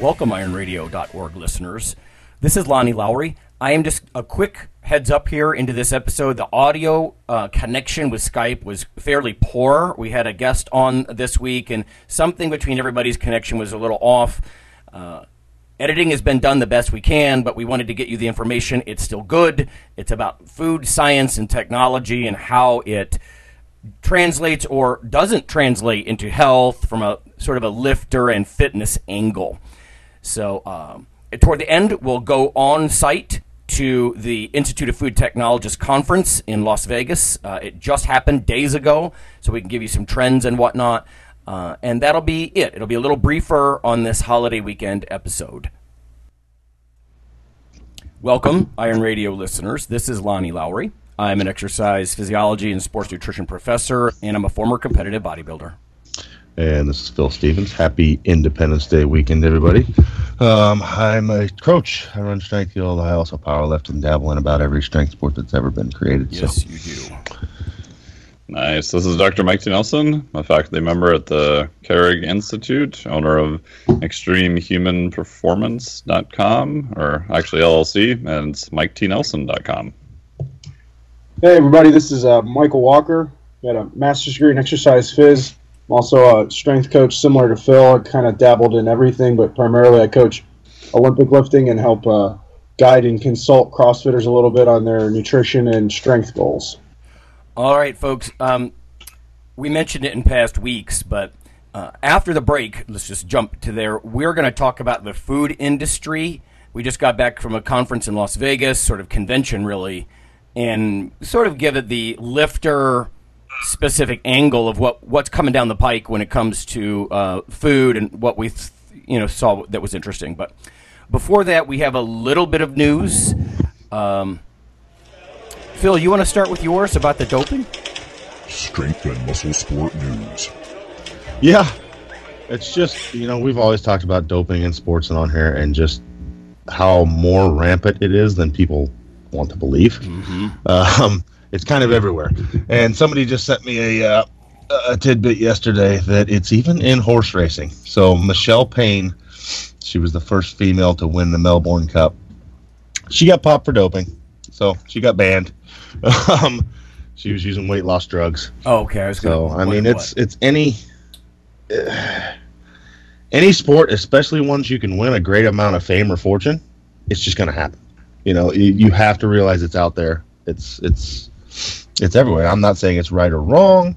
Welcome, ironradio.org listeners. This is Lonnie Lowery. I am just a quick heads up here into this episode. The audio uh, connection with Skype was fairly poor. We had a guest on this week, and something between everybody's connection was a little off. Uh, editing has been done the best we can, but we wanted to get you the information. It's still good. It's about food science and technology and how it translates or doesn't translate into health from a sort of a lifter and fitness angle. So, um, toward the end, we'll go on site to the Institute of Food Technologists conference in Las Vegas. Uh, it just happened days ago, so we can give you some trends and whatnot. Uh, and that'll be it. It'll be a little briefer on this holiday weekend episode. Welcome, Iron Radio listeners. This is Lonnie Lowery. I'm an exercise physiology and sports nutrition professor, and I'm a former competitive bodybuilder. And this is Phil Stevens. Happy Independence Day weekend, everybody. Um, I'm a coach. I run Strength Guild. I also powerlift and dabble in about every strength sport that's ever been created. Yes, so. you do. Nice. This is Dr. Mike T. Nelson, a faculty member at the Carrick Institute, owner of ExtremeHumanPerformance.com, or actually LLC, and it's MikeTNelson.com. Hey, everybody, this is uh, Michael Walker. I Got a master's degree in exercise phys. I'm also a strength coach similar to Phil. I kind of dabbled in everything, but primarily I coach Olympic lifting and help uh, guide and consult CrossFitters a little bit on their nutrition and strength goals. All right, folks. Um, we mentioned it in past weeks, but uh, after the break, let's just jump to there. We're going to talk about the food industry. We just got back from a conference in Las Vegas, sort of convention, really, and sort of give it the lifter specific angle of what what's coming down the pike when it comes to uh, food and what we th- you know saw that was interesting. But before that, we have a little bit of news. Um, Phil, you want to start with yours about the doping? Strength and muscle sport news. Yeah. It's just, you know, we've always talked about doping in sports and on here and just how more rampant it is than people want to believe. Um, it's kind of everywhere. And somebody just sent me a, uh, a tidbit yesterday that it's even in horse racing. So Michelle Payne, she was the first female to win the Melbourne Cup. She got popped for doping, so she got banned. Um, she was using weight loss drugs. Oh, okay. I was So I mean, it's it's any uh, any sport, especially ones you can win a great amount of fame or fortune. It's just going to happen. You know, you, you have to realize it's out there. It's it's it's everywhere. I'm not saying it's right or wrong,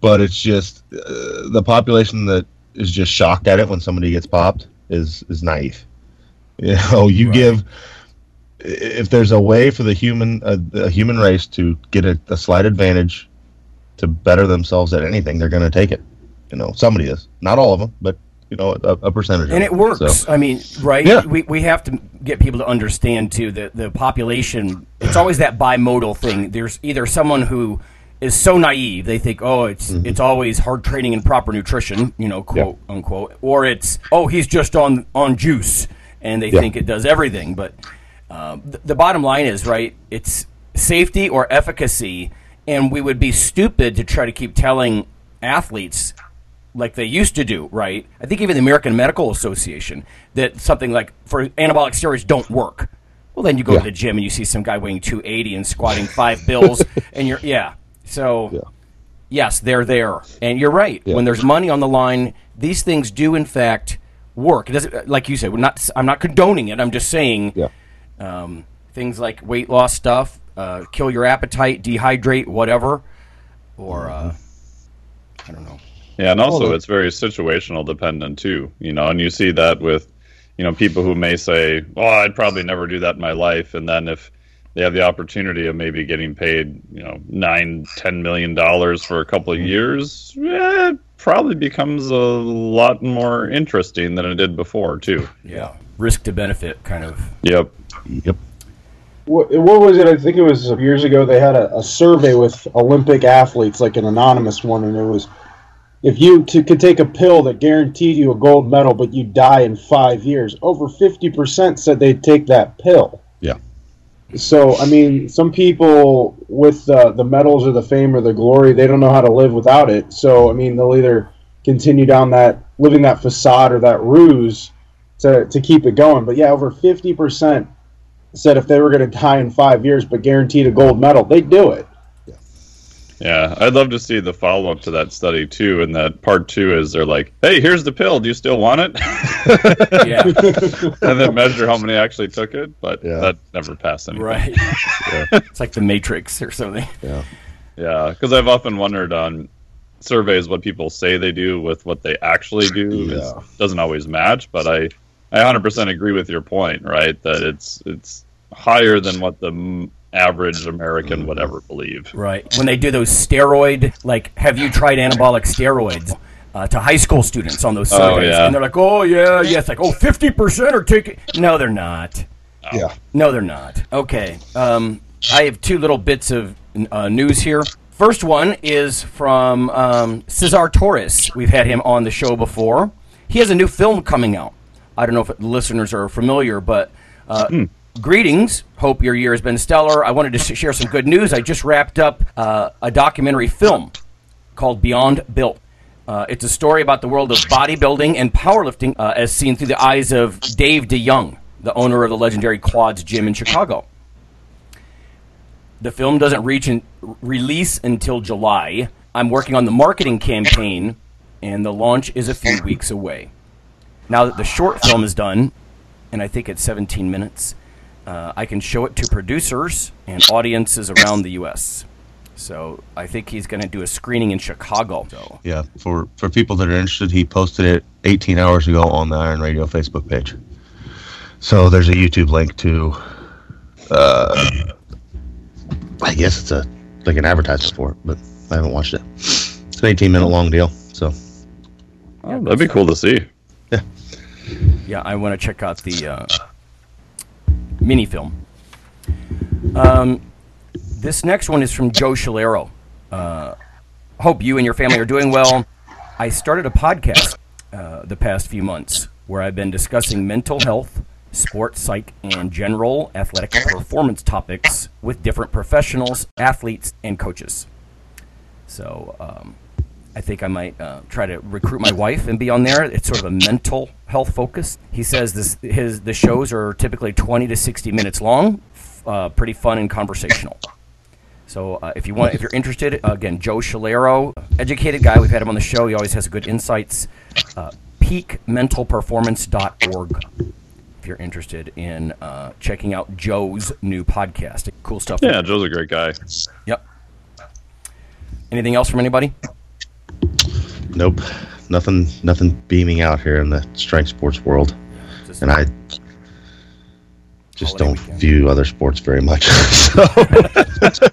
but it's just uh, the population that is just shocked at it when somebody gets popped is is naive. You know, you Right. give if there's a way for the human uh, the human race to get a, a slight advantage to better themselves at anything, they're going to take it. You know, somebody is. Not all of them, but you know, a, a percentage. of and it them. works. So, I mean, right? Yeah. We, we have to get people to understand too that the population. It's always that bimodal thing. There's either someone who is so naive they think, oh, it's Mm-hmm. it's always hard training and proper nutrition, you know, quote unquote, or it's oh, he's just on on juice, and they Yeah. think it does everything. But um, th- the bottom line is right. It's safety or efficacy, and we would be stupid to try to keep telling athletes like they used to do, right? I think even the American Medical Association that something like for anabolic steroids don't work. Well, then you go Yeah. to the gym and you see some guy weighing 280 and squatting five bills, and you're yeah. So Yeah. yes, they're there, and you're right. Yeah. When there's money on the line, these things do in fact work. It doesn't, like you said, we're not. I'm not condoning it. I'm just saying um, things like weight loss stuff, uh, kill your appetite, dehydrate, whatever, or uh, I don't know. Yeah, and also Well, it's very situational dependent too. You know, and you see that with, you know, people who may say, "Oh, I'd probably never do that in my life," and then if they have the opportunity of maybe getting paid, you know, nine, ten million dollars for a couple of mm-hmm. years, it probably becomes a lot more interesting than it did before, too. Yeah. Risk to benefit kind of. Yep. Yep. What, what was it? I think it was years ago. They had a, a survey with Olympic athletes, like an anonymous one, and it was if you could take a pill that guaranteed you a gold medal, but you die in five years. Over fifty percent said they'd take that pill. Yeah. So I mean, some people with uh, the medals or the fame or the glory, they don't know how to live without it. So I mean, they'll either continue down that living that facade or that ruse to to keep it going. But yeah, over fifty percent said if they were going to die in five years but guaranteed a gold medal, they'd do it. Yeah, I'd love to see the follow up to that study too. And that part two is they're like, "Hey, here's the pill. Do you still want it?" Yeah. and then measure how many actually took it. But Yeah. that never passed anything. right. It's like the Matrix or something. Yeah. Yeah, because I've often wondered on surveys what people say they do with what they actually do is, Yeah. doesn't always match. But I, I 100% agree with your point, right? That it's it's higher than what the m- average American would ever believe. Right. When they do those steroid, like, have you tried anabolic steroids? Uh, to high school students on those Oh, surveys, yeah. and they're like, "Oh yeah, yeah." It's like, "Oh, 50 percent are taking." No, they're not. Yeah. No, they're not. Okay. Um, I have two little bits of uh, news here. First one is from um, Cesar Torres. We've had him on the show before. He has a new film coming out. I don't know if listeners are familiar, but uh, greetings. Hope your year has been stellar. I wanted to share some good news. I just wrapped up uh, a documentary film called Beyond Built. Uh, it's a story about the world of bodybuilding and powerlifting uh, as seen through the eyes of Dave DeYoung, the owner of the legendary Quads Gym in Chicago. The film doesn't reach release until July. I'm working on the marketing campaign, and the launch is a few weeks away. Now that the short film is done, and I think it's 17 minutes, uh, I can show it to producers and audiences around the U.S. So I think he's going to do a screening in Chicago. So Yeah. For for people that are interested, he posted it 18 hours ago on the Iron Radio Facebook page. So there's a YouTube link to. Uh, I guess it's a like an advertisement for it, but I haven't watched it. It's an 18 minute long deal. So Oh, that'd be cool to see. yeah, Yeah, I want to check out the uh, mini film. Um, this next one is from Joe Shalero. Uh, hope you and your family are doing well. I started a podcast uh, the past few months where I've been discussing mental health, sports psych, and general athletic performance topics with different professionals, athletes, and coaches. So um, I think I might uh, try to recruit my wife and be on there. It's sort of a mental health focus. He says this his the shows are typically 20 to 60 minutes long, uh, pretty fun and conversational. So uh, if you want, if you're interested, again, Joe Shalero, educated guy. We've had him on the show. He always has good insights. Uh, peakmentalperformance.org. If you're interested in uh, checking out Joe's new podcast, cool stuff. Yeah, Joe's a great guy. Yep. Anything else from anybody? Nope, nothing nothing beaming out here in the strength sports world, Just- and I just don't weekend. view other sports very much. so,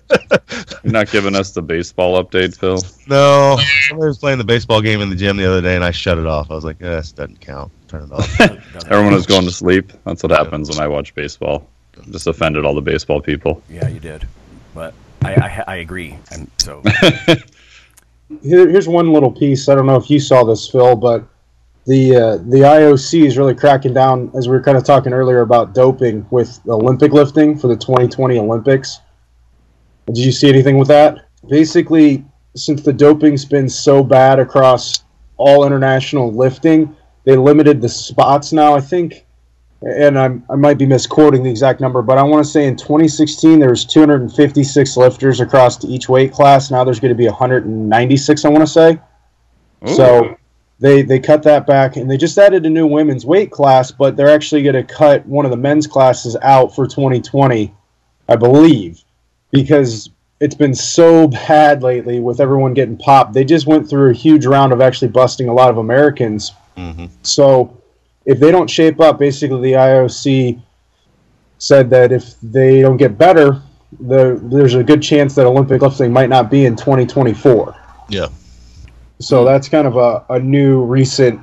You're not giving us the baseball update, Phil. no, somebody was playing the baseball game in the gym the other day, and I shut it off. I was like, eh, this doesn't count. Turn it off. Everyone was going to sleep. That's what happens when I watch baseball. I Just offended all the baseball people. Yeah, you did. But I, I, I agree. And so Here, here's one little piece. I don't know if you saw this, Phil, but the uh, the IOC is really cracking down, as we were kind of talking earlier about doping with Olympic lifting for the 2020 Olympics. Did you see anything with that? Basically, since the doping's been so bad across all international lifting, they limited the spots now. I think, and I'm, I might be misquoting the exact number, but I want to say in 2016 there was 256 lifters across each weight class. Now there's going to be 196. I want to say. So they they cut that back and they just added a new women's weight class, but they're actually going to cut one of the men's classes out for 2020, I believe, because it's been so bad lately with everyone getting popped. They just went through a huge round of actually busting a lot of Americans. Mm-hmm. So if they don't shape up, basically the IOC said that if they don't get better, the, there's a good chance that Olympic lifting might not be in 2024. yeah, So that's kind of a, a new recent.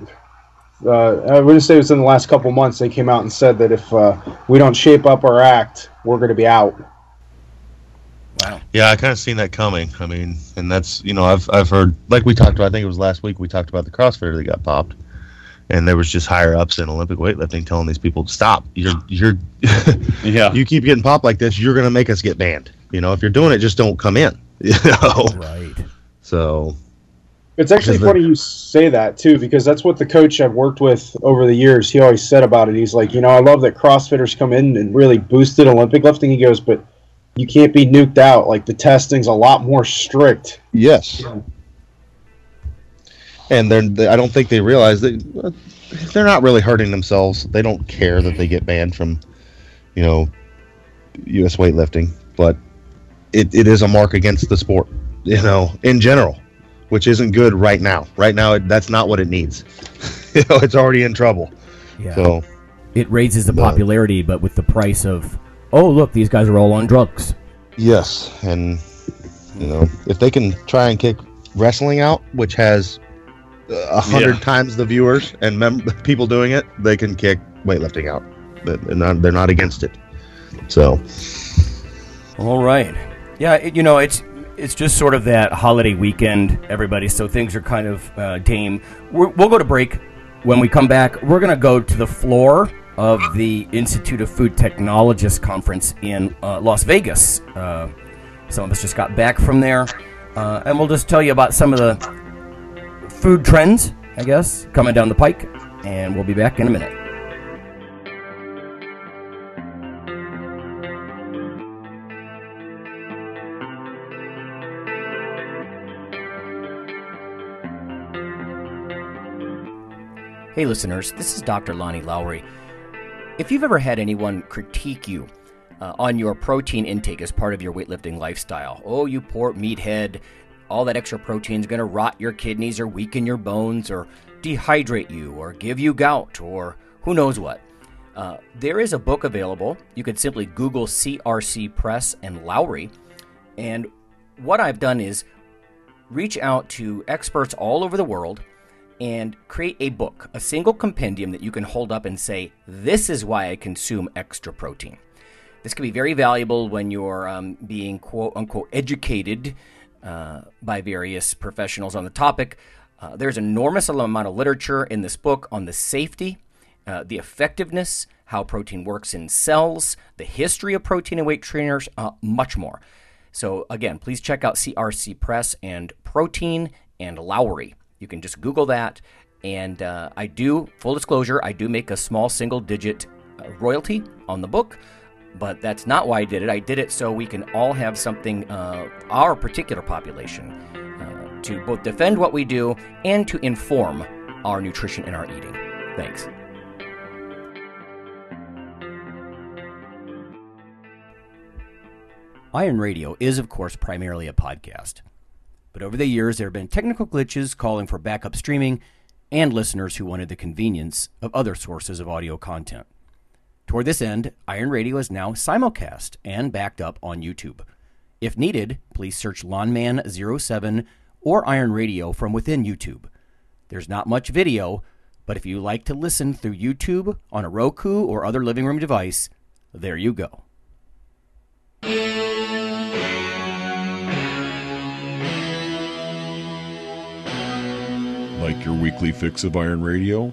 Uh, I wouldn't say it was in the last couple months. They came out and said that if uh, we don't shape up our act, we're going to be out. Wow. Yeah, I kind of seen that coming. I mean, and that's you know I've I've heard like we talked about. I think it was last week we talked about the CrossFitter that got popped, and there was just higher ups in Olympic weightlifting telling these people to stop. You're you're Yeah. you keep getting popped like this, you're gonna make us get banned. You know, if you're doing it, just don't come in. You know, Right. so It's actually Is the- funny you say that too, because that's what the coach I've worked with over the years. He always said about it. He's like, you know, I love that CrossFitters come in and really boosted Olympic lifting. He goes, but you can't be nuked out. Like the testing's a lot more strict. yes, and they're they, I don't think they realize that they're not really hurting themselves. They don't care that they get banned from, you know, U.S. weightlifting, but it, it is a mark against the sport, you know, in general, which isn't good right now. Right now, it, that's not what it needs. you know, it's already in trouble. Yeah. So it raises the popularity, but with the price of, oh look, these guys are all on drugs. yes, and you know, if they can try and kick wrestling out, which has uh, a hundred Yeah. times the viewers and mem- people doing it, they can kick weightlifting out. They're not, they're not against it. So All right. Yeah, it, you know, it's it's just sort of that holiday weekend, everybody. So things are kind of uh, tame. We're, we'll go to break. When we come back, we're going to go to the floor of the Institute of Food Technologists conference in uh, Las Vegas. Uh, some of us just got back from there, uh, and we'll just tell you about some of the food trends, I guess, coming down the pike. And we'll be back in a minute. Hey, listeners, this is Dr. Lonnie Lowery. If you've ever had anyone critique you uh, on your protein intake as part of your weightlifting lifestyle, oh, you poor meathead, all that extra protein is going to rot your kidneys or weaken your bones or dehydrate you or give you gout or who knows what. Uh, there is a book available. You could simply Google CRC Press and Lowery. And what I've done is reach out to experts all over the world and create a book, a single compendium that you can hold up and say, This is why I consume extra protein. This can be very valuable when you're um, being quote unquote educated uh, by various professionals on the topic. Uh, there's enormous amount of literature in this book on the safety, uh, the effectiveness, how protein works in cells, the history of protein and weight trainers, uh, much more. So, again, please check out CRC Press and Protein and Lowery. You can just Google that. And uh, I do, full disclosure, I do make a small single digit royalty on the book, but that's not why I did it. I did it so we can all have something, uh, our particular population, uh, to both defend what we do and to inform our nutrition and our eating. Thanks. Iron Radio is, of course, primarily a podcast. But over the years, there have been technical glitches calling for backup streaming and listeners who wanted the convenience of other sources of audio content. Toward this end, Iron Radio is now simulcast and backed up on YouTube. If needed, please search Lawnman07 or Iron Radio from within YouTube. There's not much video, but if you like to listen through YouTube on a Roku or other living room device, there you go. Like your weekly fix of Iron Radio?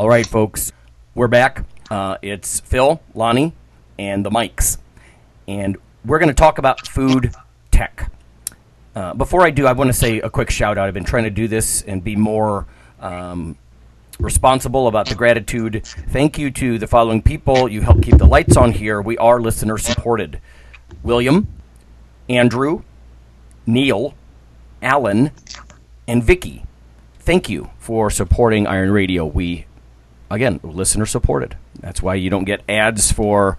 All right, folks, we're back. Uh, it's Phil, Lonnie, and the mics, and we're going to talk about food tech. Uh, before I do, I want to say a quick shout out. I've been trying to do this and be more um, responsible about the gratitude. Thank you to the following people. You help keep the lights on here. We are listener supported William, Andrew, Neil, Alan, And Vicky, thank you for supporting Iron Radio. We, again, listener supported. That's why you don't get ads for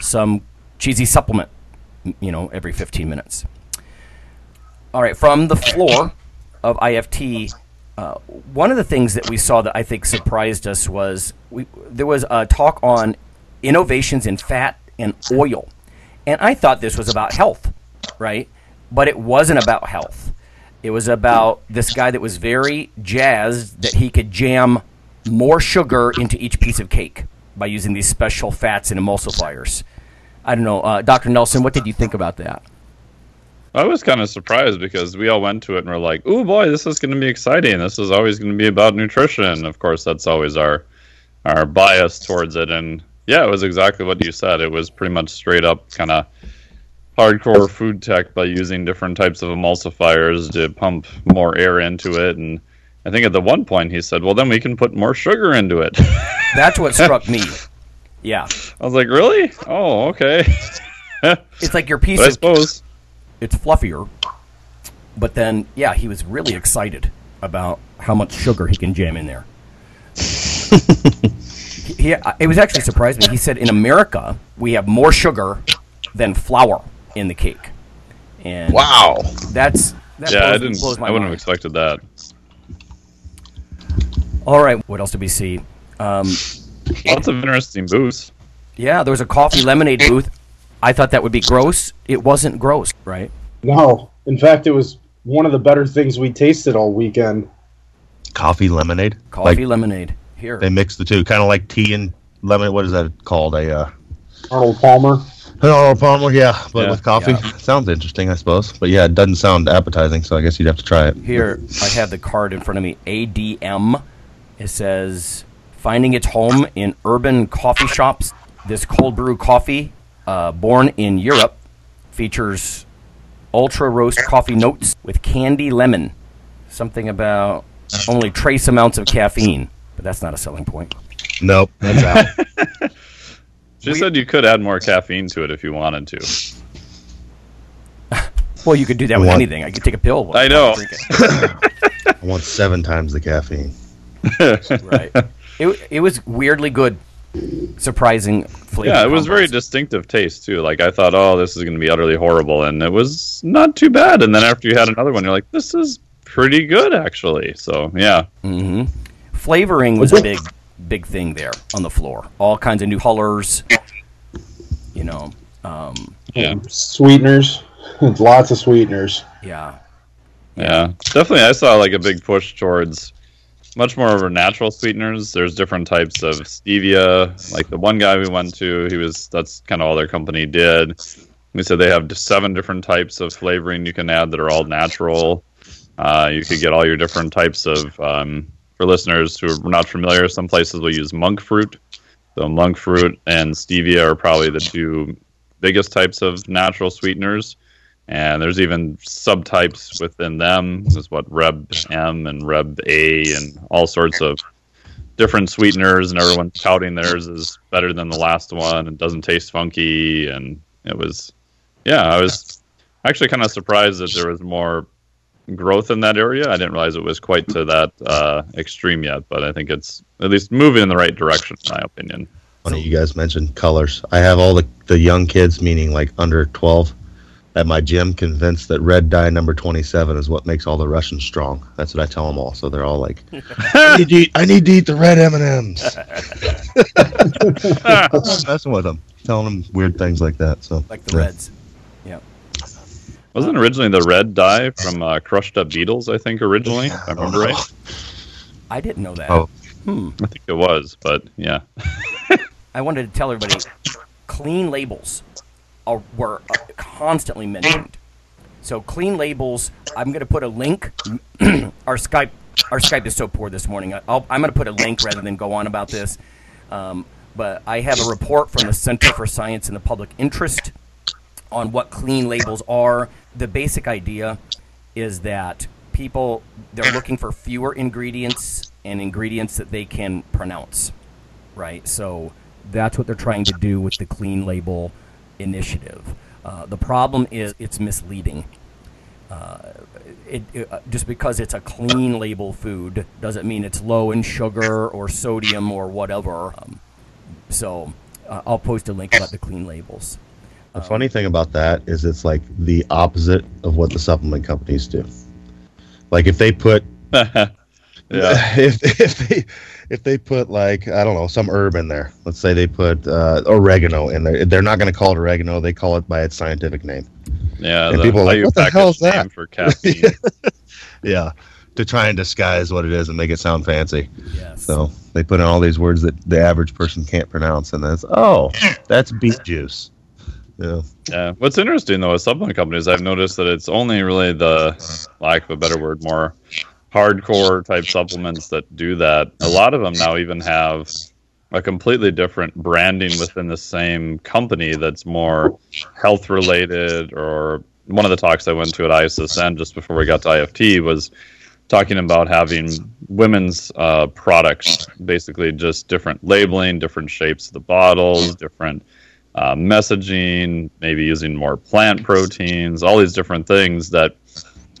some cheesy supplement, you know, every 15 minutes. All right, from the floor of IFT, uh, one of the things that we saw that I think surprised us was we, there was a talk on innovations in fat and oil. And I thought this was about health, right? But it wasn't about health. It was about this guy that was very jazzed that he could jam more sugar into each piece of cake by using these special fats and emulsifiers. I don't know, uh, Dr. Nelson, what did you think about that? I was kind of surprised because we all went to it and were like, "Oh boy, this is going to be exciting. This is always going to be about nutrition." Of course, that's always our our bias towards it. And yeah, it was exactly what you said. It was pretty much straight up kind of hardcore food tech by using different types of emulsifiers to pump more air into it. And I think at the one point he said, "Well, then we can put more sugar into it." That's what struck me. Yeah, I was like, "Really? Oh, okay." it's like your piece But I of suppose it's fluffier. But then, yeah, he was really excited about how much sugar he can jam in there. he, he- uh, it was actually surprised me. He said in America we have more sugar than flour in the cake. And Wow. that's that yeah, I didn't. blows I wouldn't have expected that. All right, what else did we see? Um, Lots of interesting booths. yeah, there was a coffee lemonade booth. I thought that would be gross. It wasn't gross, right? No, in fact, it was one of the better things we tasted all weekend. Coffee lemonade. Coffee Like, lemonade. Here. they mix the two, kind of like tea and lemon. What is that called? A uh, Arnold Palmer. Arnold Palmer, yeah, but Yeah. with coffee. Yeah. Sounds interesting, I suppose. But yeah, it doesn't sound appetizing, so I guess you'd have to try it. Here, I have the card in front of me. ADM. It says finding its home in urban coffee shops. This cold brew coffee, uh, born in Europe, features ultra roast coffee notes with candy lemon. Something about only trace amounts of caffeine, but that's not a selling point. Nope, that's out. She said you could add more caffeine to it if you wanted to. Well, you could do that with What? anything. I could take a pill. I know. drink it. I want seven times the caffeine. Right. It, it was weirdly good, surprising flavor. Yeah, it was very distinctive taste too. Like I thought, oh, this is going to be utterly horrible, and it was not too bad. And then after you had another one, you're like, this is pretty good actually. So yeah, hmm Flavoring was a big, big thing there on the floor. All kinds of new colors. You know, um, yeah, Sweeteners. Lots of sweeteners. yeah, yeah. Definitely, I saw like a big push towards much more of our natural sweeteners. There's different types of stevia. Like the one guy we went to, he was that's kind of all their company did. He said they have seven different types of flavoring you can add that are all natural. Uh, you could get all your different types of. Um, for listeners who are not familiar, some places will use monk fruit. So monk fruit and stevia are probably the two biggest types of natural sweeteners. And there's even subtypes within them. There's what Reb M and Reb A and all sorts of different sweeteners, and everyone's touting theirs is better than the last one and doesn't taste funky. And it was, yeah, I was actually kind of surprised that there was more growth in that area. I didn't realize it was quite to that uh, extreme yet, but I think it's at least moving in the right direction, in my opinion. Funny you guys mentioned colors. I have all the, the young kids, meaning like under 12, at my gym convinced that red dye number 27 is what makes all the Russians strong. That's what I tell them all. So they're all like, I need to eat, I need to eat the red M&Ms. messing with them, telling them weird things like that. So like the yeah. Reds. Yeah. Wasn't originally the red dye from uh, Crushed Up Beetles, I think, originally? If I remember right. I didn't know that. Oh. Hmm. I think it was, but yeah. I wanted to tell everybody, clean labels are, were uh, constantly mentioned. So clean labels. I'm going to put a link. our Skype, our Skype is so poor this morning. I- I'm going to put a link rather than go on about this. Um, but I have a report from the Center for Science and the Public Interest on what clean labels are. The basic idea is that people they're looking for fewer ingredients and ingredients that they can pronounce right? So that's what they're trying to do with the clean label initiative. Uh, the problem is it's misleading. Uh, it, it, uh, just because it's a clean label food doesn't mean it's low in sugar or sodium or whatever. Um, so uh, I'll post a link about the clean labels. The funny thing about that is it's like the opposite of what the supplement companies do. Like if they put yeah. if if they if they put like I don't know some herb in there, let's say they put uh, oregano in there, they're not going to call it oregano. They call it by its scientific name. Yeah, And people are like, what the hell is that? for caffeine? Yeah, to try and disguise what it is and make it sound fancy. Yes. So they put in all these words that the average person can't pronounce, and that's oh, that's beet juice. Yeah. Yeah. What's interesting though with supplement companies, I've noticed that it's only really the lack of a better word, more hardcore type supplements that do that. A lot of them now even have a completely different branding within the same company that's more health related or one of the talks I went to at ISSN just before we got to IFT was talking about having women's uh, products, basically just different labeling, different shapes of the bottles, different uh, messaging, maybe using more plant proteins, all these different things that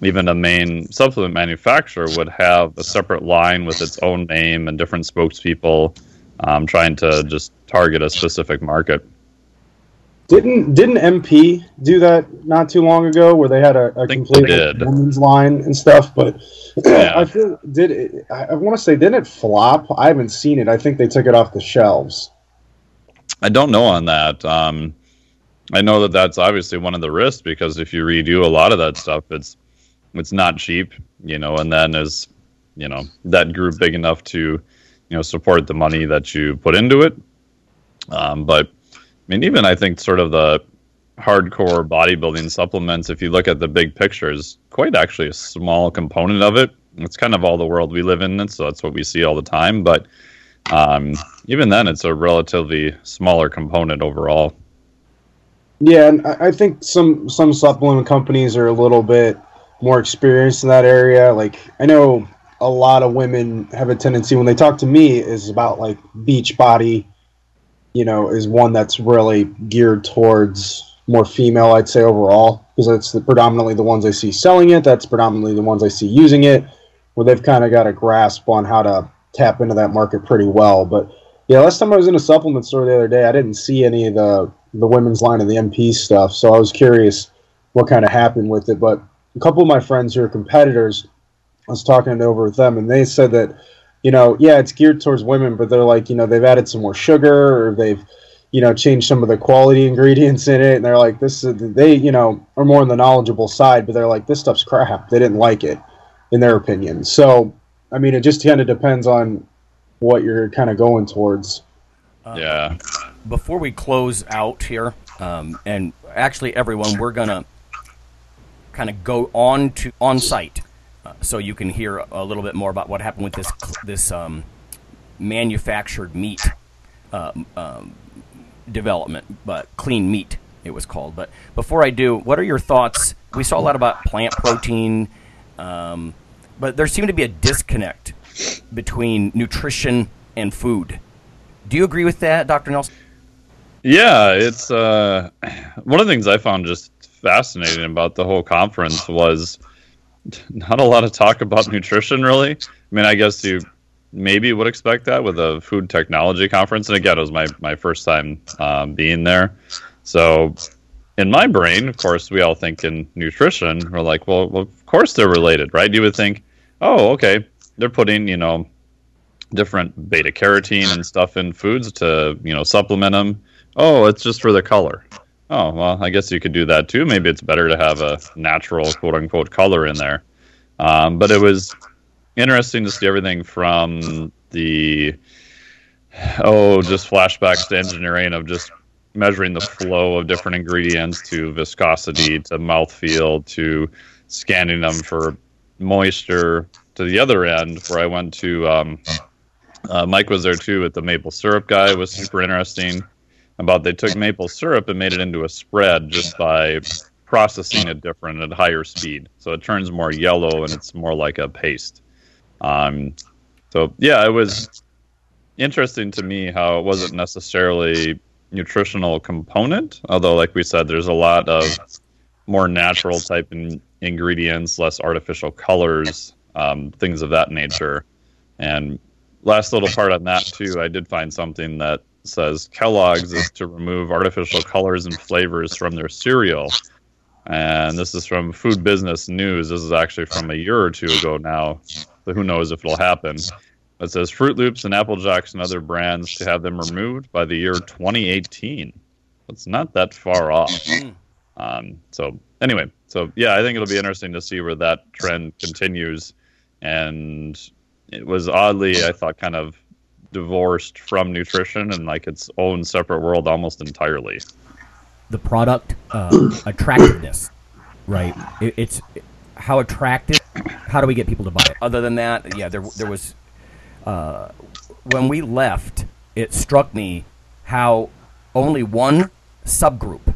even a main supplement manufacturer would have a separate line with its own name and different spokespeople um, trying to just target a specific market. Didn't didn't MP do that not too long ago, where they had a, a complete women's line and stuff? But Yeah. I feel did it, I, I want to say didn't it flop? I haven't seen it. I think they took it off the shelves. I don't know on that. Um, I know that that's obviously one of the risks because if you redo a lot of that stuff, it's it's not cheap, you know. And then is you know that group big enough to you know support the money that you put into it? Um, but I mean, even I think sort of the hardcore bodybuilding supplements, if you look at the big picture, is quite actually a small component of it. It's kind of all the world we live in, and so that's what we see all the time. But um, even then, it's a relatively smaller component overall. Yeah, and I I think some some supplement companies are a little bit more experienced in that area. Like I know a lot of women have a tendency when they talk to me is about like beach body, you know, is one that's really geared towards more female, I'd say overall, because that's the, predominantly the ones I see selling it. That's predominantly the ones I see using it, where they've kind of got a grasp on how to tap into that market pretty well. But yeah, last time I was in a supplement store the other day, I didn't see any of the the women's line of the MP stuff, so I was curious what kind of happened with it. But a couple of my friends who are competitors, I was talking it over with them, and they said that, you know, yeah, it's geared towards women, but they're like, you know, they've added some more sugar or they've, you know, changed some of the quality ingredients in it, and they're like, this is they, you know, are more on the knowledgeable side, but they're like, this stuff's crap. They didn't like it, in their opinion. So, I mean, it just kind of depends on what you're kind of going towards. yeah. before we close out here, um, and actually, everyone, we're gonna kind of go on to on site, uh, so you can hear a little bit more about what happened with this this um, manufactured meat um, um, development, but clean meat it was called. But before I do, what are your thoughts? We saw a lot about plant protein, um, but there seemed to be a disconnect between nutrition and food. Do you agree with that, Dr. Nelson? Yeah, it's uh, one of the things I found just fascinating about the whole conference was not a lot of talk about nutrition, really. I mean, I guess you maybe would expect that with a food technology conference. And again, it was my, my first time um, being there. So, in my brain, of course, we all think in nutrition. We're like, well, well, of course they're related, right? You would think, oh, okay, they're putting, you know, different beta carotene and stuff in foods to, you know, supplement them. Oh, it's just for the color. Oh, well, I guess you could do that too. Maybe it's better to have a natural, quote unquote, color in there. Um, but it was interesting to see everything from the, oh, just flashbacks to engineering of just measuring the flow of different ingredients to viscosity to mouthfeel to scanning them for moisture to the other end where I went to, um, uh, Mike was there too with the maple syrup guy. It was super interesting about they took maple syrup and made it into a spread just by processing it different at higher speed. So it turns more yellow and it's more like a paste. Um, so yeah, it was interesting to me how it wasn't necessarily nutritional component, although like we said, there's a lot of more natural type in, ingredients, less artificial colors, um, things of that nature. And last little part on that too, I did find something that says Kellogg's is to remove artificial colors and flavors from their cereal. And this is from Food Business News. This is actually from a year or two ago now. So who knows if it'll happen. It says Froot Loops and Apple Jacks and other brands to have them removed by the year 2018. It's not that far off. Um, so anyway, so yeah, I think it'll be interesting to see where that trend continues. And it was oddly, I thought, kind of divorced from nutrition and like its own separate world almost entirely. the product uh, attractiveness, right? It, it's how attractive. How do we get people to buy it? Other than that, yeah, there there was uh, when we left. It struck me how only one subgroup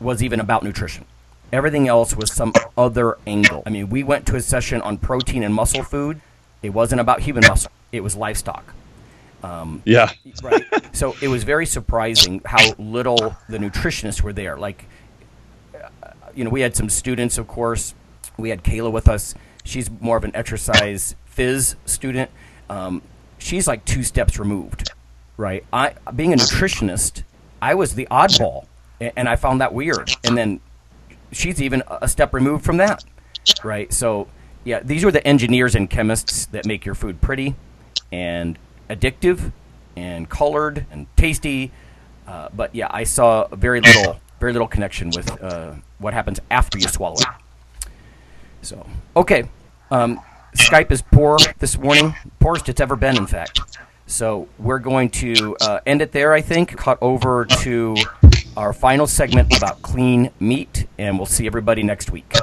was even about nutrition. Everything else was some other angle. I mean, we went to a session on protein and muscle food. It wasn't about human muscle. It was livestock. Yeah. Right. so it was very surprising how little the nutritionists were there. Like, uh, you know, we had some students, of course. We had Kayla with us. She's more of an exercise phys student. Um, she's like two steps removed, right? I, being a nutritionist, I was the oddball, a- and I found that weird. And then she's even a step removed from that, right? So, yeah, these are the engineers and chemists that make your food pretty and addictive and colored and tasty. Uh, but yeah, I saw very little, very little connection with uh, what happens after you swallow it. So, okay, um, Skype is poor this morning, poorest it's ever been, in fact. So we're going to uh, end it there. I think. Cut over to our final segment about clean meat, and we'll see everybody next week.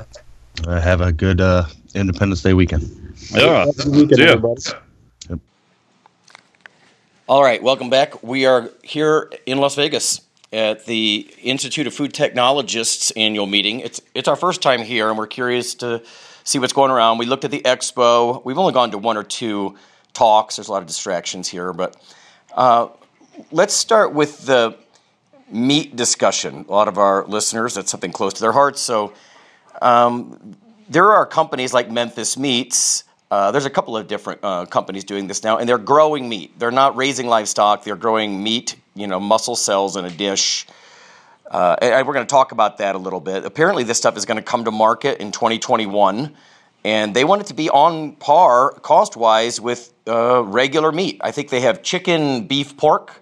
Uh, have a good uh, Independence Day weekend. Yeah. Have a good weekend, See ya. everybody. All right, welcome back. We are here in Las Vegas at the Institute of Food Technologists annual meeting. It's it's our first time here, and we're curious to see what's going around. We looked at the expo. We've only gone to one or two talks. There's a lot of distractions here, but uh, let's start with the meat discussion. A lot of our listeners, that's something close to their hearts. So um, there are companies like Memphis Meats. Uh, there's a couple of different uh, companies doing this now, and they're growing meat. They're not raising livestock. They're growing meat, you know, muscle cells in a dish. Uh, and we're going to talk about that a little bit. Apparently, this stuff is going to come to market in 2021, and they want it to be on par cost wise with uh, regular meat. I think they have chicken, beef, pork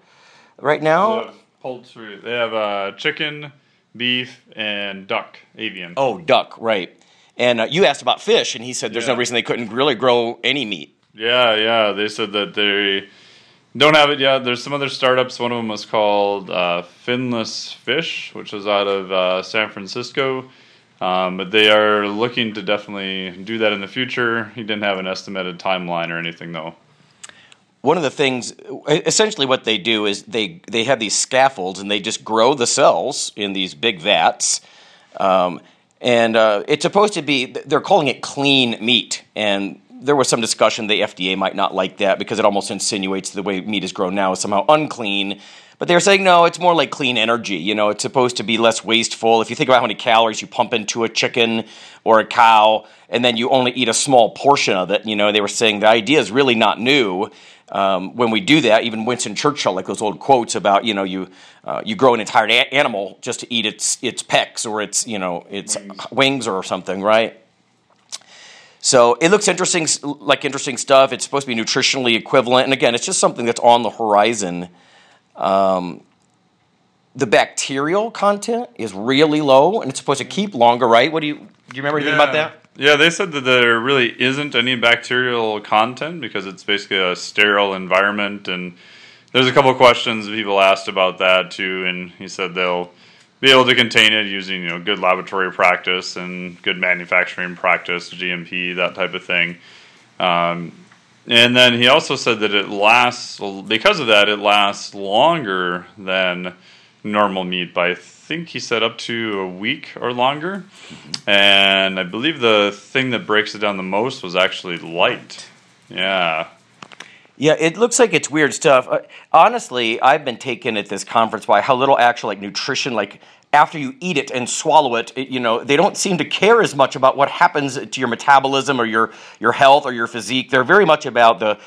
right now. Poultry. They have uh, chicken, beef, and duck, avian. Oh, duck, right. And uh, you asked about fish, and he said there's no reason they couldn't really grow any meat. Yeah, yeah. They said that they don't have it yet. There's some other startups. One of them was called uh, Finless Fish, which is out of uh, San Francisco. Um, but they are looking to definitely do that in the future. He didn't have an estimated timeline or anything, though. One of the things, essentially, what they do is they they have these scaffolds, and they just grow the cells in these big vats. Um, and uh, it's supposed to be they're calling it clean meat. And there was some discussion the fda might not like that because it almost insinuates the way meat is grown now is somehow unclean but they're saying no it's more like clean energy you know it's supposed to be less wasteful if you think about how many calories you pump into a chicken or a cow and then you only eat a small portion of it you know they were saying the idea is really not new um, when we do that, even Winston Churchill, like those old quotes about, you know, you uh, you grow an entire a- animal just to eat its its pecs or its you know its wings, or something, right? So it looks interesting, like interesting stuff. It's supposed to be nutritionally equivalent, and again, it's just something that's on the horizon. Um, the bacterial content is really low, and it's supposed to keep longer, right? What do you do? You remember anything about that? Yeah, they said that there really isn't any bacterial content because it's basically a sterile environment. And there's a couple of questions people asked about that too. And he said they'll be able to contain it using you know good laboratory practice and good manufacturing practice, GMP, that type of thing. Um, and then he also said that it lasts because of that. It lasts longer than normal meat by I think he said up to a week or longer. And I believe the thing that breaks it down the most was actually light. Yeah. Yeah, it looks like it's weird stuff. Uh, honestly, I've been taken at this conference by how little actual like nutrition, like after you eat it and swallow it, it, you know, they don't seem to care as much about what happens to your metabolism or your your health or your physique. They're very much about the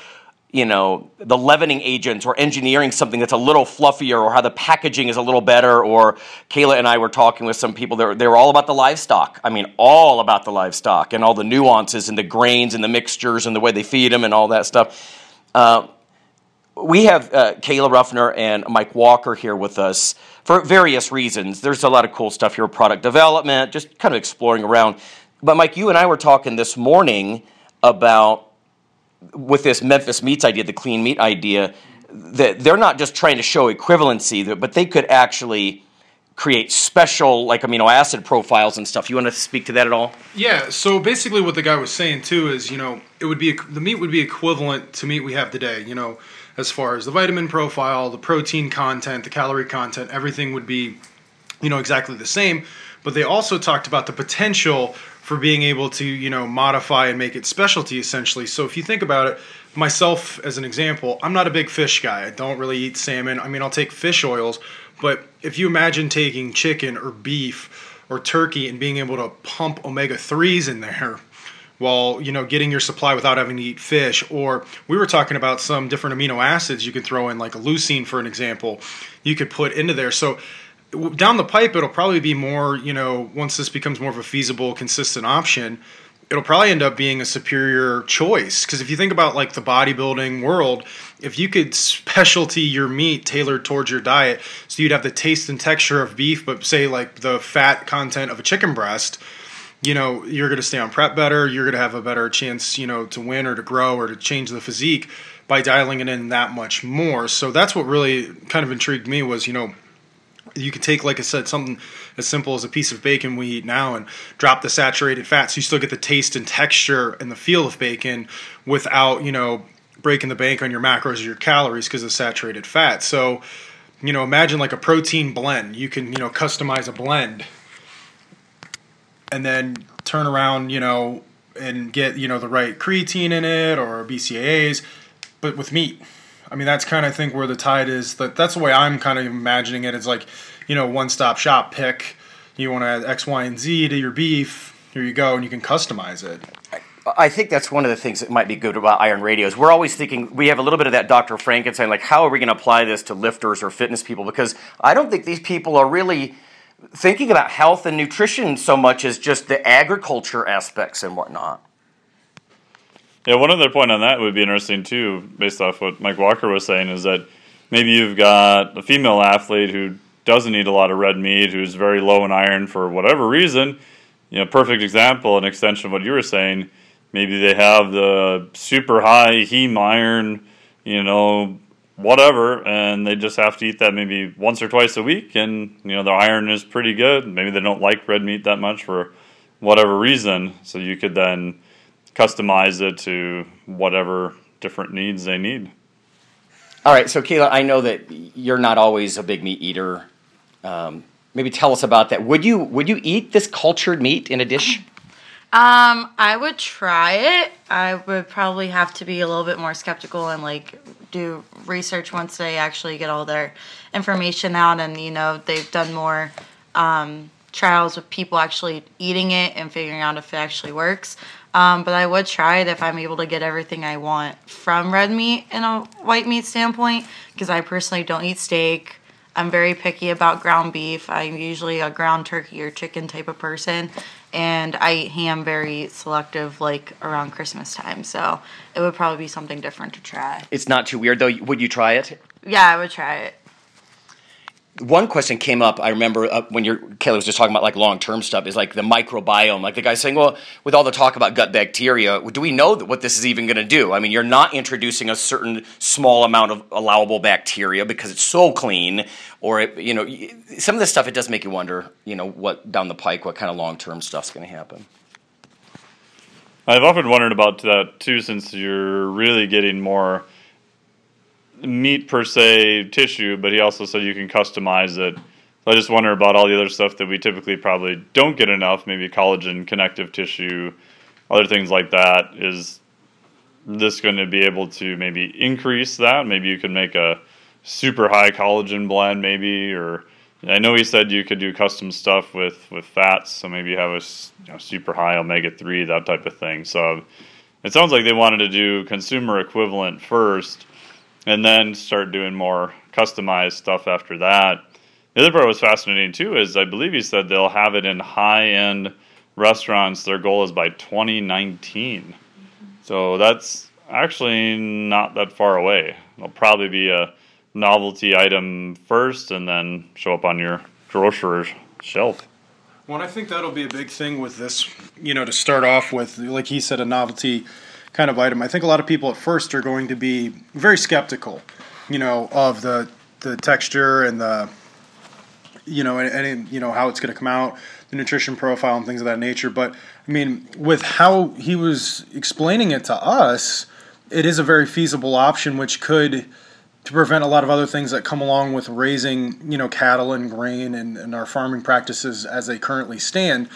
you know the leavening agents or engineering something that's a little fluffier or how the packaging is a little better or kayla and i were talking with some people they were all about the livestock i mean all about the livestock and all the nuances and the grains and the mixtures and the way they feed them and all that stuff uh, we have uh, kayla ruffner and mike walker here with us for various reasons there's a lot of cool stuff here product development just kind of exploring around but mike you and i were talking this morning about with this Memphis Meats idea, the clean meat idea, that they're not just trying to show equivalency, but they could actually create special like amino acid profiles and stuff. You want to speak to that at all? Yeah. So basically, what the guy was saying too is, you know, it would be the meat would be equivalent to meat we have today. You know, as far as the vitamin profile, the protein content, the calorie content, everything would be, you know, exactly the same. But they also talked about the potential for being able to you know modify and make it specialty essentially. So if you think about it myself as an example i'm not a big fish guy. I don't really eat salmon. I mean i'll take fish oils but if you imagine taking chicken or beef or turkey and being able to pump omega 3s in there while you know getting your supply without having to eat fish or we were talking about some different amino acids you could throw in like a leucine for an example you could put into there so down the pipe, it'll probably be more, you know, once this becomes more of a feasible, consistent option, it'll probably end up being a superior choice. Because if you think about like the bodybuilding world, if you could specialty your meat tailored towards your diet, so you'd have the taste and texture of beef, but say like the fat content of a chicken breast, you know, you're going to stay on prep better. You're going to have a better chance, you know, to win or to grow or to change the physique by dialing it in that much more. So that's what really kind of intrigued me was, you know, you could take, like I said, something as simple as a piece of bacon we eat now and drop the saturated fat, so you still get the taste and texture and the feel of bacon without, you know, breaking the bank on your macros or your calories because of saturated fat. So, you know, imagine like a protein blend. You can, you know, customize a blend and then turn around, you know, and get, you know, the right creatine in it or BCAAs, but with meat. I mean, that's kind of I think where the tide is. That that's the way I'm kind of imagining it. It's like, you know, one stop shop pick. You want to add X, Y, and Z to your beef. Here you go, and you can customize it. I think that's one of the things that might be good about Iron Radios. We're always thinking we have a little bit of that Dr. Frankenstein, like how are we going to apply this to lifters or fitness people? Because I don't think these people are really thinking about health and nutrition so much as just the agriculture aspects and whatnot. Yeah, one other point on that would be interesting too, based off what Mike Walker was saying, is that maybe you've got a female athlete who doesn't eat a lot of red meat, who's very low in iron for whatever reason. You know, perfect example, an extension of what you were saying. Maybe they have the super high heme iron, you know, whatever, and they just have to eat that maybe once or twice a week, and you know their iron is pretty good. Maybe they don't like red meat that much for whatever reason, so you could then customize it to whatever different needs they need. All right, so Kayla, I know that you're not always a big meat eater. Um, maybe tell us about that. Would you would you eat this cultured meat in a dish? Um, I would try it. I would probably have to be a little bit more skeptical and like do research once they actually get all their information out and you know they've done more um, trials with people actually eating it and figuring out if it actually works. Um, but I would try it if I'm able to get everything I want from red meat in a white meat standpoint, because I personally don't eat steak. I'm very picky about ground beef. I'm usually a ground turkey or chicken type of person, and I am very selective, like around Christmas time. So it would probably be something different to try. It's not too weird though. Would you try it? Yeah, I would try it one question came up. I remember uh, when you're Kelly was just talking about like long term stuff is like the microbiome. Like the guy saying, well, with all the talk about gut bacteria, do we know what this is even going to do? I mean, you're not introducing a certain small amount of allowable bacteria because it's so clean, or it, you know, some of this stuff it does make you wonder. You know, what down the pike, what kind of long term stuff's going to happen. I've often wondered about that too, since you're really getting more meat per se tissue, but he also said you can customize it. So I just wonder about all the other stuff that we typically probably don't get enough, maybe collagen, connective tissue, other things like that. Is this going to be able to maybe increase that? Maybe you could make a super high collagen blend, maybe, or I know he said you could do custom stuff with with fats, so maybe have a you know, super high omega three, that type of thing. So it sounds like they wanted to do consumer equivalent first, and then start doing more customized stuff after that. The other part was fascinating too is I believe he said they'll have it in high end restaurants. Their goal is by 2019. So that's actually not that far away. It'll probably be a novelty item first and then show up on your grocer's shelf. Well, I think that'll be a big thing with this, you know, to start off with, like he said, a novelty kind of item. I think a lot of people at first are going to be very skeptical, you know, of the the texture and the, you know, and, and you know how it's going to come out, the nutrition profile and things of that nature. But I mean, with how he was explaining it to us, it is a very feasible option, which could to prevent a lot of other things that come along with raising, you know, cattle and grain and, and our farming practices as they currently stand.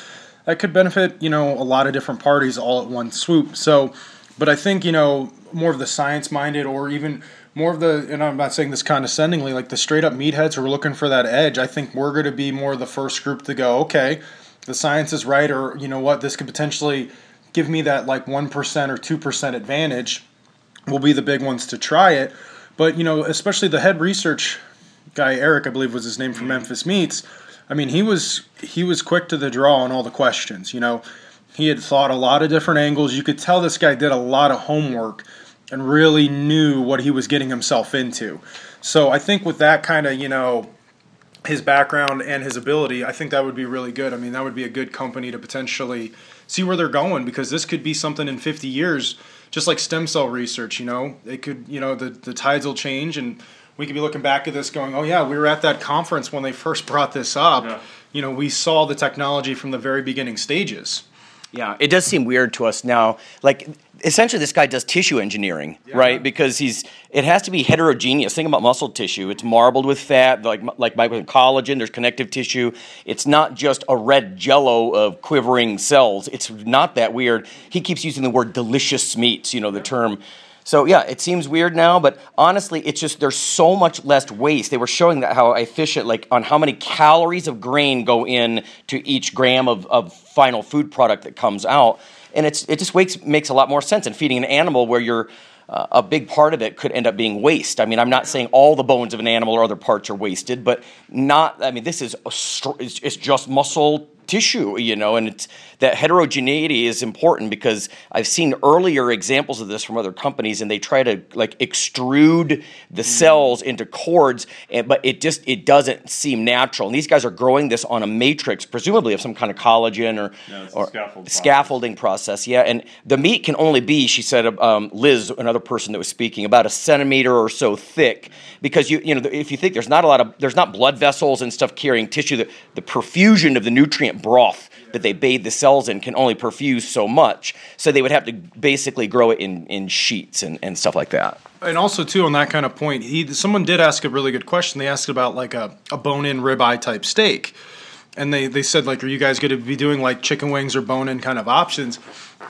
That could benefit, you know, a lot of different parties all at one swoop. So, but I think, you know, more of the science minded or even more of the, and I'm not saying this condescendingly, like the straight up meatheads who are looking for that edge, I think we're going to be more of the first group to go, okay, the science is right, or you know what, this could potentially give me that like 1% or 2% advantage. We'll be the big ones to try it. But, you know, especially the head research guy, Eric, I believe was his name from mm-hmm. Memphis Meats. I mean, he was he was quick to the draw on all the questions. You know, he had thought a lot of different angles. You could tell this guy did a lot of homework and really knew what he was getting himself into. So I think with that kind of, you know, his background and his ability, I think that would be really good. I mean, that would be a good company to potentially see where they're going because this could be something in 50 years, just like stem cell research, you know, it could, you know, the, the tides will change and we could be looking back at this going, oh, yeah, we were at that conference when they first brought this up. You know, we saw the technology from the very beginning stages. Yeah, it does seem weird to us now. Like essentially, this guy does tissue engineering, right? Because he's it has to be heterogeneous. Think about muscle tissue; it's marbled with fat, like like collagen. There's connective tissue. It's not just a red jello of quivering cells. It's not that weird. He keeps using the word delicious meats. You know the term. So yeah, it seems weird now, but honestly, it's just there's so much less waste. They were showing that how efficient, like on how many calories of grain go in to each gram of, of final food product that comes out, and it's it just makes makes a lot more sense in feeding an animal where you're. Uh, a big part of it could end up being waste. I mean, I'm not saying all the bones of an animal or other parts are wasted, but not. I mean, this is str- it's, it's just muscle tissue, you know, and it's that heterogeneity is important because I've seen earlier examples of this from other companies, and they try to like extrude the cells into cords, and, but it just it doesn't seem natural. And these guys are growing this on a matrix, presumably of some kind of collagen or a or scaffold process. scaffolding process. Yeah, and the meat can only be, she said, um, Liz, another person that was speaking, about a centimeter or so thick, because you you know if you think there's not a lot of there's not blood vessels and stuff carrying tissue, the, the perfusion of the nutrient broth that they bathe the cells in can only perfuse so much. So they would have to basically grow it in, in sheets and, and stuff like that. And also too on that kind of point, he someone did ask a really good question. They asked about like a, a bone-in ribeye type steak, and they they said like, are you guys going to be doing like chicken wings or bone-in kind of options?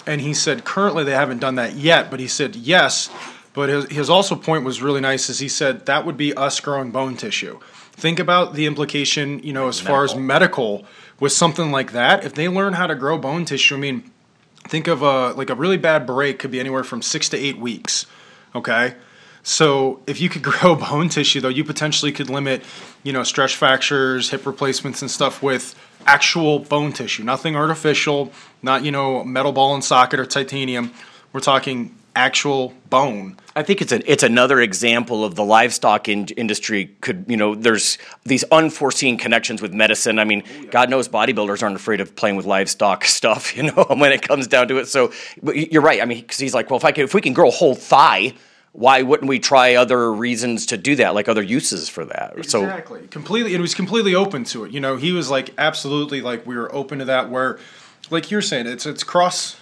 And he said currently they haven't done that yet, but he said yes. But his, his also point was really nice, is he said that would be us growing bone tissue. Think about the implication, you know, as far as medical with something like that. If they learn how to grow bone tissue, I mean, think of a like a really bad break could be anywhere from six to eight weeks. Okay. So if you could grow bone tissue though, you potentially could limit, you know, stretch fractures, hip replacements and stuff with actual bone tissue. Nothing artificial, not, you know, metal ball and socket or titanium. We're talking actual bone. I think it's a, it's another example of the livestock in, industry could you know there's these unforeseen connections with medicine. I mean, oh, God knows bodybuilders aren't afraid of playing with livestock stuff, you know, when it comes down to it. So but you're right. I mean, because he's like, well, if I can, if we can grow a whole thigh, why wouldn't we try other reasons to do that, like other uses for that? So Exactly. Completely. It was completely open to it. You know, he was like absolutely like we were open to that. Where, like you're saying, it's it's cross.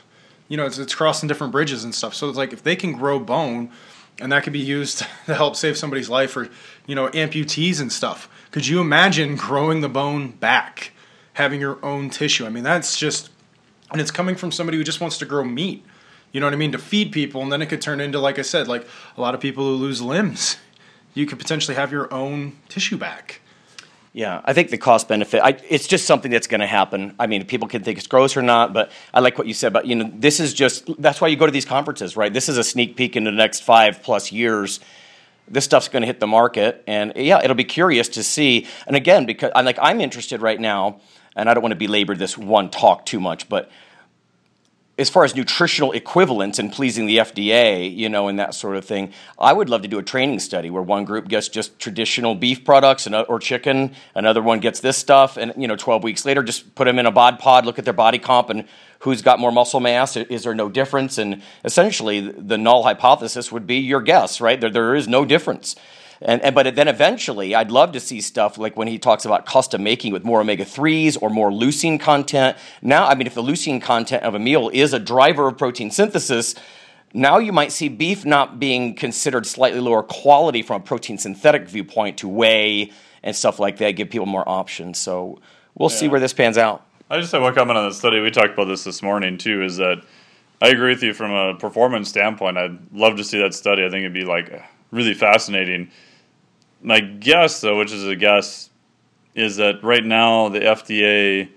You know, it's it's crossing different bridges and stuff. So it's like if they can grow bone, and that could be used to help save somebody's life, or you know, amputees and stuff. Could you imagine growing the bone back, having your own tissue? I mean, that's just, and it's coming from somebody who just wants to grow meat. You know what I mean? To feed people, and then it could turn into, like I said, like a lot of people who lose limbs. You could potentially have your own tissue back. Yeah, I think the cost benefit. I, it's just something that's going to happen. I mean, people can think it's gross or not, but I like what you said. But you know, this is just that's why you go to these conferences, right? This is a sneak peek into the next five plus years. This stuff's going to hit the market, and yeah, it'll be curious to see. And again, because I'm like I'm interested right now, and I don't want to belabor this one talk too much, but as far as nutritional equivalence and pleasing the FDA, you know, and that sort of thing, I would love to do a training study where one group gets just traditional beef products and, or chicken, another one gets this stuff, and you know, 12 weeks later, just put them in a bod pod, look at their body comp, and who's got more muscle mass? Is there no difference? And essentially, the null hypothesis would be your guess, right? There, there is no difference. And, and, but then eventually, I'd love to see stuff like when he talks about custom making with more omega threes or more leucine content. Now, I mean, if the leucine content of a meal is a driver of protein synthesis, now you might see beef not being considered slightly lower quality from a protein synthetic viewpoint to whey and stuff like that. Give people more options. So we'll yeah. see where this pans out. I just have one comment on the study. We talked about this this morning too. Is that I agree with you from a performance standpoint. I'd love to see that study. I think it'd be like really fascinating my guess, though, which is a guess, is that right now the FDA,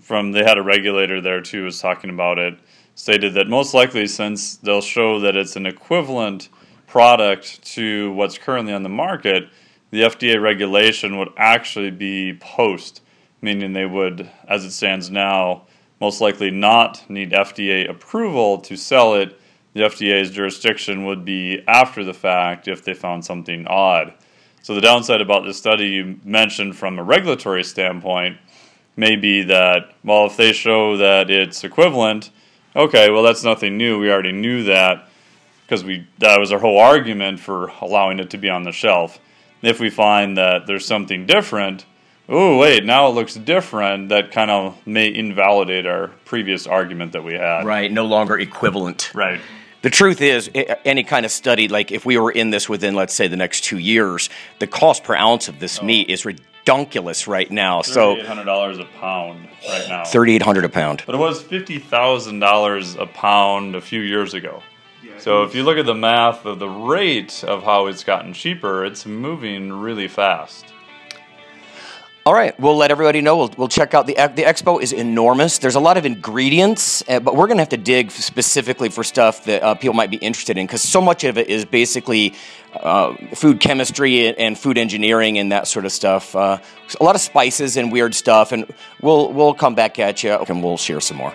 from they had a regulator there too, was talking about it, stated that most likely since they'll show that it's an equivalent product to what's currently on the market, the FDA regulation would actually be post, meaning they would, as it stands now, most likely not need FDA approval to sell it. The FDA's jurisdiction would be after the fact if they found something odd. So the downside about this study you mentioned from a regulatory standpoint may be that, well, if they show that it's equivalent, okay, well, that's nothing new. We already knew that because we that was our whole argument for allowing it to be on the shelf. If we find that there's something different, oh wait, now it looks different. That kind of may invalidate our previous argument that we had. Right, no longer equivalent. Right the truth is, any kind of study, like if we were in this within, let's say, the next two years, the cost per ounce of this oh. meat is ridiculous right now. So eight hundred dollars a pound right now. Thirty eight hundred a pound. But it was fifty thousand dollars a pound a few years ago. Yeah, so if you look at the math of the rate of how it's gotten cheaper, it's moving really fast. All right, we'll let everybody know. We'll, we'll check out the the expo is enormous. There's a lot of ingredients, uh, but we're gonna have to dig specifically for stuff that uh, people might be interested in because so much of it is basically uh, food chemistry and food engineering and that sort of stuff. Uh, a lot of spices and weird stuff, and we'll we'll come back at you and we'll share some more.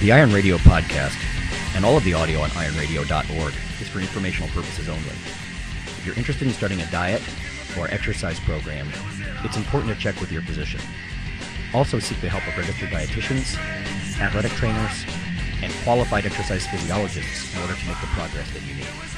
The Iron Radio podcast and all of the audio on ironradio.org is for informational purposes only. If you're interested in starting a diet or exercise program, it's important to check with your physician. Also seek the help of registered dietitians, athletic trainers, and qualified exercise physiologists in order to make the progress that you need.